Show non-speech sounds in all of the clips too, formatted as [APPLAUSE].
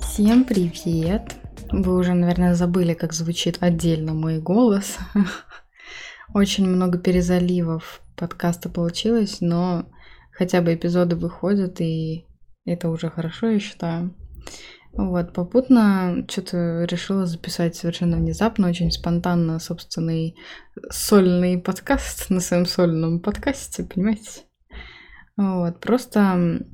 Всем привет! Вы уже, наверное, забыли, как звучит отдельно мой голос. [LAUGHS] Очень много перезаливов подкаста получилось, но хотя бы эпизоды выходят, и это уже хорошо, я считаю. Вот, попутно что-то решила записать совершенно внезапно, очень спонтанно собственный сольный подкаст [LAUGHS] на своем сольном подкасте, понимаете? Вот, просто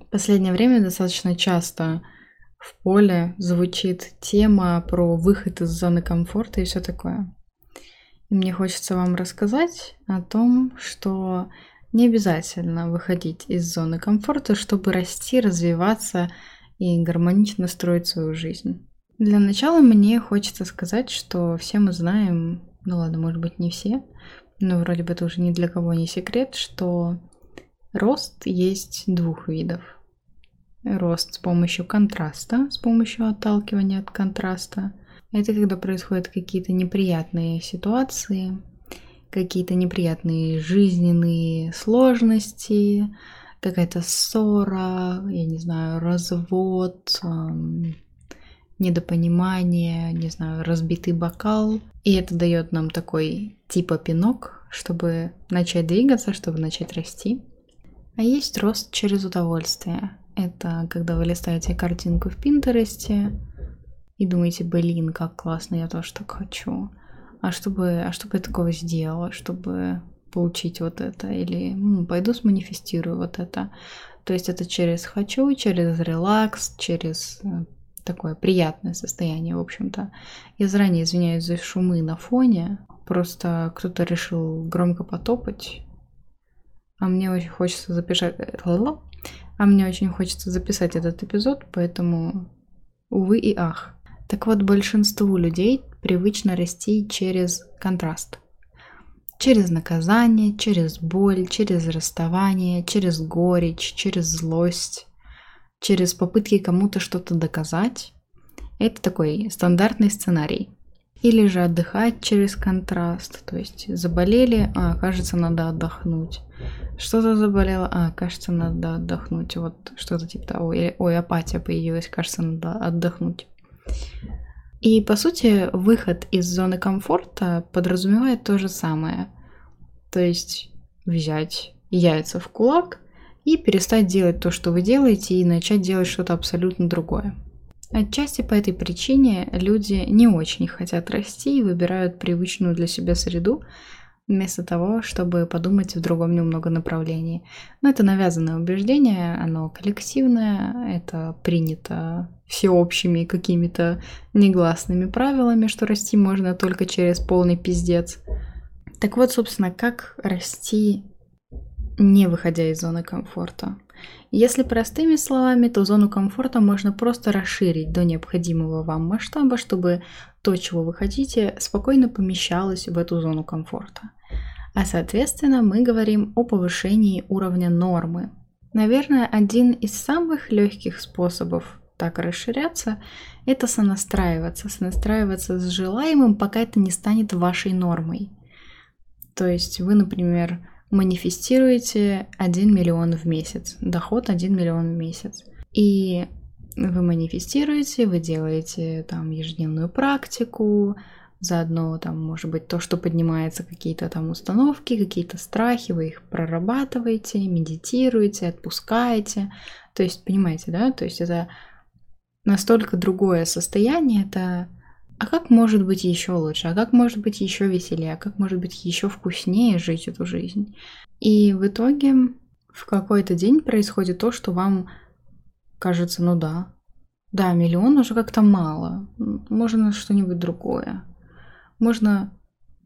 в последнее время достаточно часто в поле звучит тема про выход из зоны комфорта и все такое. И мне хочется вам рассказать о том, что не обязательно выходить из зоны комфорта, чтобы расти, развиваться и гармонично строить свою жизнь. Для начала мне хочется сказать, что все мы знаем, ну ладно, может быть не все, но вроде бы это уже ни для кого не секрет, что рост есть двух видов. Рост с помощью контраста, с помощью отталкивания от контраста. Это когда происходят какие-то неприятные ситуации, какие-то неприятные жизненные сложности, какая-то ссора, я не знаю, развод, недопонимание, не знаю, разбитый бокал. И это дает нам такой типа пинок, чтобы начать двигаться, чтобы начать расти. А есть рост через удовольствие. Это когда вы листаете картинку в Пинтересте и думаете, блин, как классно, я тоже так хочу. А чтобы, а чтобы я такого сделала, чтобы получить вот это, или ну, пойду сманифестирую вот это. То есть это через хочу, через релакс, через э, такое приятное состояние, в общем-то. Я заранее извиняюсь за шумы на фоне. Просто кто-то решил громко потопать. А мне очень хочется записать... А мне очень хочется записать этот эпизод, поэтому увы и ах. Так вот, большинству людей привычно расти через контраст – Через наказание, через боль, через расставание, через горечь, через злость, через попытки кому-то что-то доказать. Это такой стандартный сценарий. Или же отдыхать через контраст. То есть заболели, а, кажется, надо отдохнуть. Что-то заболело, а, кажется, надо отдохнуть. Вот что-то типа того. Или, ой, апатия появилась, кажется, надо отдохнуть. И, по сути, выход из зоны комфорта подразумевает то же самое. То есть взять яйца в кулак и перестать делать то, что вы делаете, и начать делать что-то абсолютно другое. Отчасти по этой причине люди не очень хотят расти и выбирают привычную для себя среду, вместо того, чтобы подумать в другом немного направлении. Но это навязанное убеждение, оно коллективное, это принято всеобщими какими-то негласными правилами, что расти можно только через полный пиздец. Так вот, собственно, как расти, не выходя из зоны комфорта. Если простыми словами, то зону комфорта можно просто расширить до необходимого вам масштаба, чтобы то, чего вы хотите, спокойно помещалось в эту зону комфорта. А соответственно, мы говорим о повышении уровня нормы. Наверное, один из самых легких способов так расширяться – это сонастраиваться, сонастраиваться с желаемым, пока это не станет вашей нормой. То есть вы, например, манифестируете 1 миллион в месяц, доход 1 миллион в месяц. И вы манифестируете, вы делаете там ежедневную практику, заодно там, может быть, то, что поднимается, какие-то там установки, какие-то страхи, вы их прорабатываете, медитируете, отпускаете. То есть, понимаете, да? То есть это настолько другое состояние, это а как может быть еще лучше, а как может быть еще веселее, а как может быть еще вкуснее жить эту жизнь. И в итоге в какой-то день происходит то, что вам кажется, ну да, да, миллион уже как-то мало, можно что-нибудь другое. Можно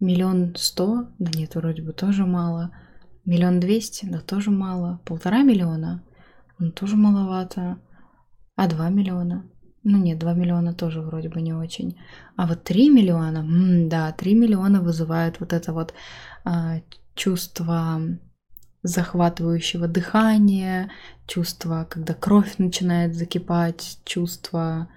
миллион сто, да нет, вроде бы тоже мало. Миллион двести, да тоже мало. Полтора миллиона, ну тоже маловато. А два миллиона? Ну нет, 2 миллиона тоже вроде бы не очень. А вот 3 миллиона, м да, 3 миллиона вызывают вот это вот а, чувство захватывающего дыхания, чувство, когда кровь начинает закипать, чувство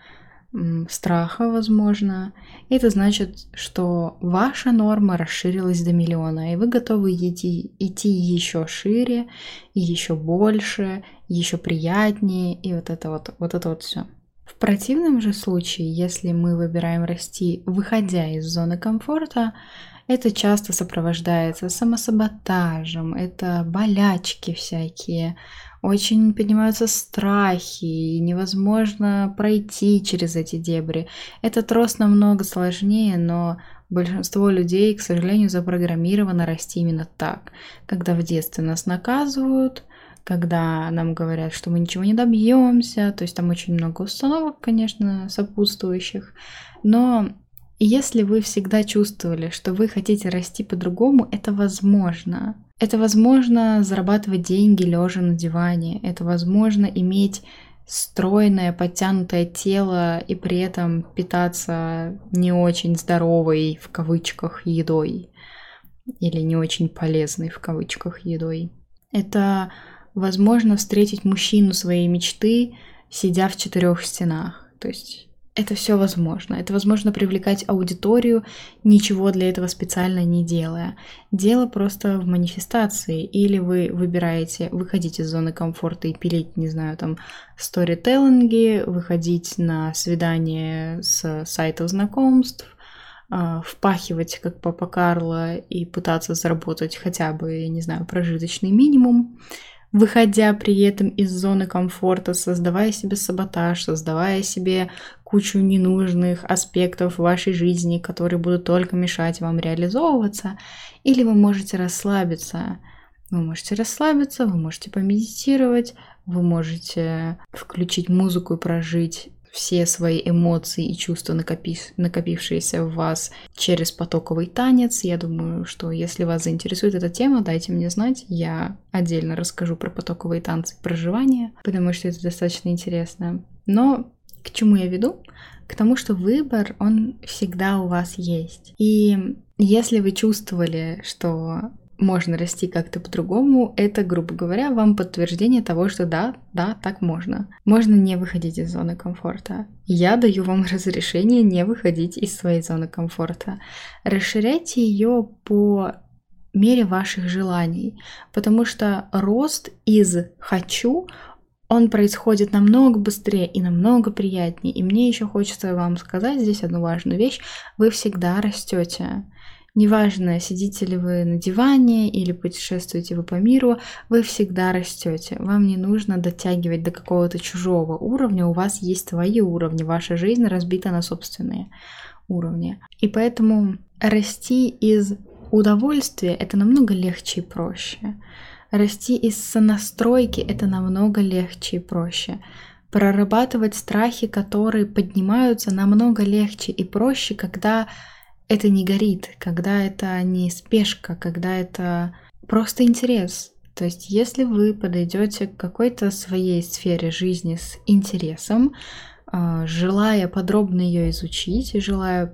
страха, возможно. Это значит, что ваша норма расширилась до миллиона, и вы готовы идти, идти еще шире, и еще больше, еще приятнее, и вот это вот, вот это вот все. В противном же случае, если мы выбираем расти, выходя из зоны комфорта, это часто сопровождается самосаботажем, это болячки всякие, очень поднимаются страхи, и невозможно пройти через эти дебри. Этот рост намного сложнее, но большинство людей, к сожалению, запрограммировано расти именно так. Когда в детстве нас наказывают, когда нам говорят, что мы ничего не добьемся, то есть там очень много установок, конечно, сопутствующих, но если вы всегда чувствовали, что вы хотите расти по-другому, это возможно. Это возможно зарабатывать деньги лежа на диване. Это возможно иметь стройное, подтянутое тело и при этом питаться не очень здоровой в кавычках едой или не очень полезной в кавычках едой. Это возможно встретить мужчину своей мечты, сидя в четырех стенах. То есть это все возможно. Это возможно привлекать аудиторию, ничего для этого специально не делая. Дело просто в манифестации. Или вы выбираете выходить из зоны комфорта и пилить, не знаю, там, сторителлинги, выходить на свидание с сайтов знакомств, а, впахивать, как папа Карло, и пытаться заработать хотя бы, я не знаю, прожиточный минимум выходя при этом из зоны комфорта, создавая себе саботаж, создавая себе кучу ненужных аспектов вашей жизни, которые будут только мешать вам реализовываться, или вы можете расслабиться. Вы можете расслабиться, вы можете помедитировать, вы можете включить музыку и прожить все свои эмоции и чувства, накопив, накопившиеся в вас через потоковый танец. Я думаю, что если вас заинтересует эта тема, дайте мне знать. Я отдельно расскажу про потоковые танцы и проживание, потому что это достаточно интересно. Но к чему я веду? К тому, что выбор, он всегда у вас есть. И если вы чувствовали, что можно расти как-то по-другому, это, грубо говоря, вам подтверждение того, что да, да, так можно. Можно не выходить из зоны комфорта. Я даю вам [LAUGHS] разрешение не выходить из своей зоны комфорта. Расширяйте ее по мере ваших желаний, потому что рост из «хочу» он происходит намного быстрее и намного приятнее. И мне еще хочется вам сказать здесь одну важную вещь. Вы всегда растете. Неважно, сидите ли вы на диване или путешествуете вы по миру, вы всегда растете. Вам не нужно дотягивать до какого-то чужого уровня, у вас есть свои уровни, ваша жизнь разбита на собственные уровни. И поэтому расти из удовольствия это намного легче и проще. Расти из сонастройки это намного легче и проще. Прорабатывать страхи, которые поднимаются, намного легче и проще, когда это не горит, когда это не спешка, когда это просто интерес. То есть, если вы подойдете к какой-то своей сфере жизни с интересом, а, желая подробно ее изучить и желая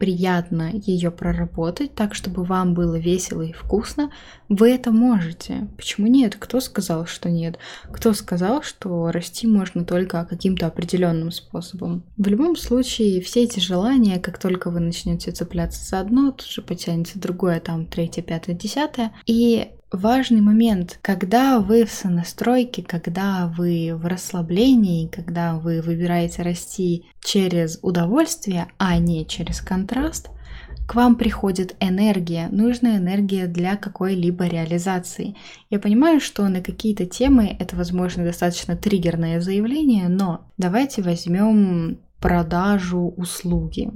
приятно ее проработать так, чтобы вам было весело и вкусно, вы это можете. Почему нет? Кто сказал, что нет? Кто сказал, что расти можно только каким-то определенным способом? В любом случае, все эти желания, как только вы начнете цепляться за одно, тут же потянется другое, там, третье, пятое, десятое. И важный момент, когда вы в сонастройке, когда вы в расслаблении, когда вы выбираете расти через удовольствие, а не через контраст, к вам приходит энергия, нужная энергия для какой-либо реализации. Я понимаю, что на какие-то темы это, возможно, достаточно триггерное заявление, но давайте возьмем продажу услуги.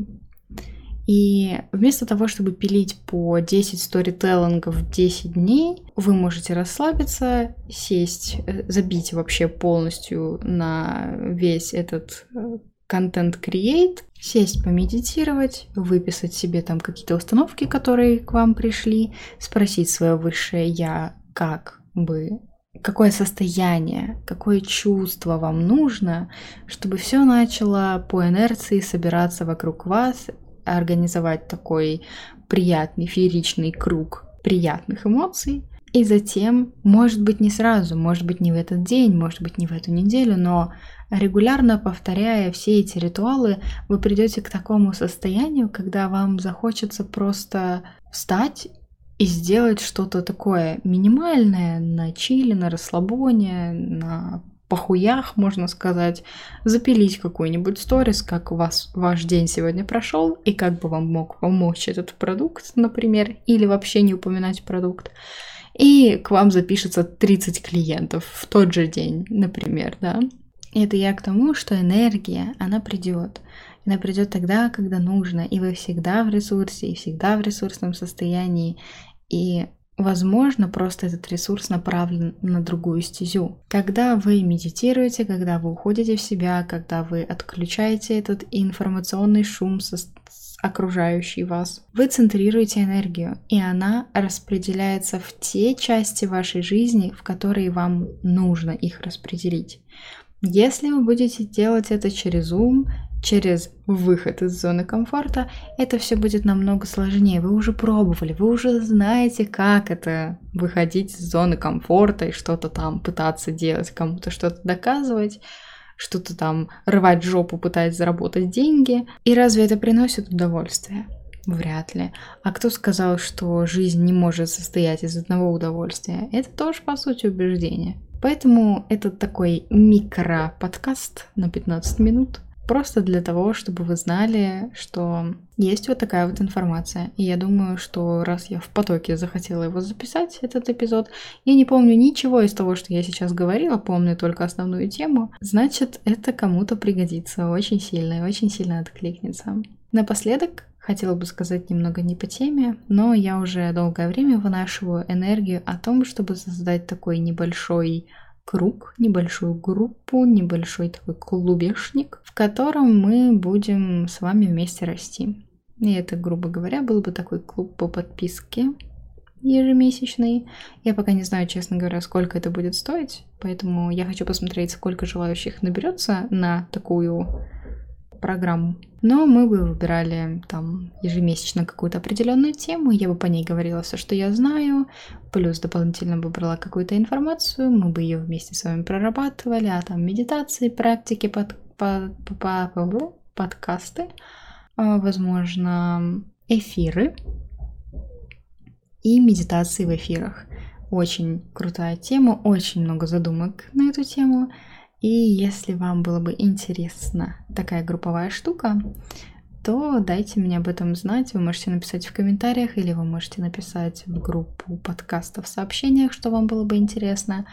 И вместо того, чтобы пилить по 10 сторителлингов в 10 дней, вы можете расслабиться, сесть, э, забить вообще полностью на весь этот э, контент create, сесть помедитировать, выписать себе там какие-то установки, которые к вам пришли, спросить свое высшее я, как бы какое состояние, какое чувство вам нужно, чтобы все начало по инерции собираться вокруг вас организовать такой приятный фееричный круг приятных эмоций. И затем, может быть, не сразу, может быть, не в этот день, может быть, не в эту неделю, но регулярно повторяя все эти ритуалы, вы придете к такому состоянию, когда вам захочется просто встать и сделать что-то такое минимальное на чили, на расслабоне, на похуях, можно сказать, запилить какой-нибудь сторис, как у вас ваш день сегодня прошел, и как бы вам мог помочь этот продукт, например, или вообще не упоминать продукт. И к вам запишется 30 клиентов в тот же день, например, да. Это я к тому, что энергия, она придет. Она придет тогда, когда нужно, и вы всегда в ресурсе, и всегда в ресурсном состоянии. И Возможно, просто этот ресурс направлен на другую стезю. Когда вы медитируете, когда вы уходите в себя, когда вы отключаете этот информационный шум со окружающий вас. Вы центрируете энергию, и она распределяется в те части вашей жизни, в которые вам нужно их распределить. Если вы будете делать это через ум, через выход из зоны комфорта, это все будет намного сложнее. Вы уже пробовали, вы уже знаете, как это выходить из зоны комфорта и что-то там пытаться делать, кому-то что-то доказывать, что-то там рвать жопу, пытаясь заработать деньги. И разве это приносит удовольствие? Вряд ли. А кто сказал, что жизнь не может состоять из одного удовольствия? Это тоже, по сути, убеждение. Поэтому это такой микро-подкаст на 15 минут. Просто для того, чтобы вы знали, что есть вот такая вот информация. И я думаю, что раз я в потоке захотела его записать, этот эпизод, я не помню ничего из того, что я сейчас говорила, помню только основную тему, значит, это кому-то пригодится очень сильно и очень сильно откликнется. Напоследок хотела бы сказать немного не по теме, но я уже долгое время вынашиваю энергию о том, чтобы создать такой небольшой круг, небольшую группу, небольшой такой клубешник, в котором мы будем с вами вместе расти. И это, грубо говоря, был бы такой клуб по подписке ежемесячный. Я пока не знаю, честно говоря, сколько это будет стоить, поэтому я хочу посмотреть, сколько желающих наберется на такую программу. Но мы бы выбирали там ежемесячно какую-то определенную тему, я бы по ней говорила все, что я знаю, плюс дополнительно бы брала какую-то информацию, мы бы ее вместе с вами прорабатывали, а там медитации, практики, под, по, по, по, подкасты, а, возможно, эфиры и медитации в эфирах. Очень крутая тема, очень много задумок на эту тему. И если вам было бы интересна такая групповая штука, то дайте мне об этом знать. Вы можете написать в комментариях или вы можете написать в группу подкастов в сообщениях, что вам было бы интересно.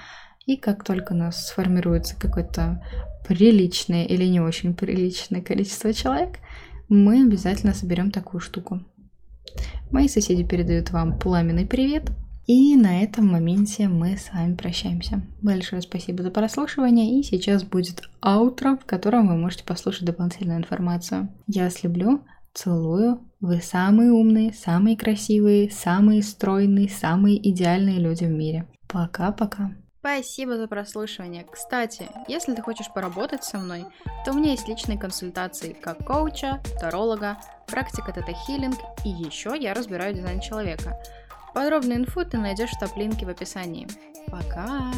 И как только у нас сформируется какое-то приличное или не очень приличное количество человек, мы обязательно соберем такую штуку. Мои соседи передают вам пламенный привет. И на этом моменте мы с вами прощаемся. Большое спасибо за прослушивание, и сейчас будет аутро, в котором вы можете послушать дополнительную информацию. Я вас люблю, целую, вы самые умные, самые красивые, самые стройные, самые идеальные люди в мире. Пока-пока. Спасибо за прослушивание. Кстати, если ты хочешь поработать со мной, то у меня есть личные консультации как коуча, таролога, практика тета-хиллинг и еще я разбираю дизайн человека – Подробную инфу ты найдешь в топ-линке в описании. Пока!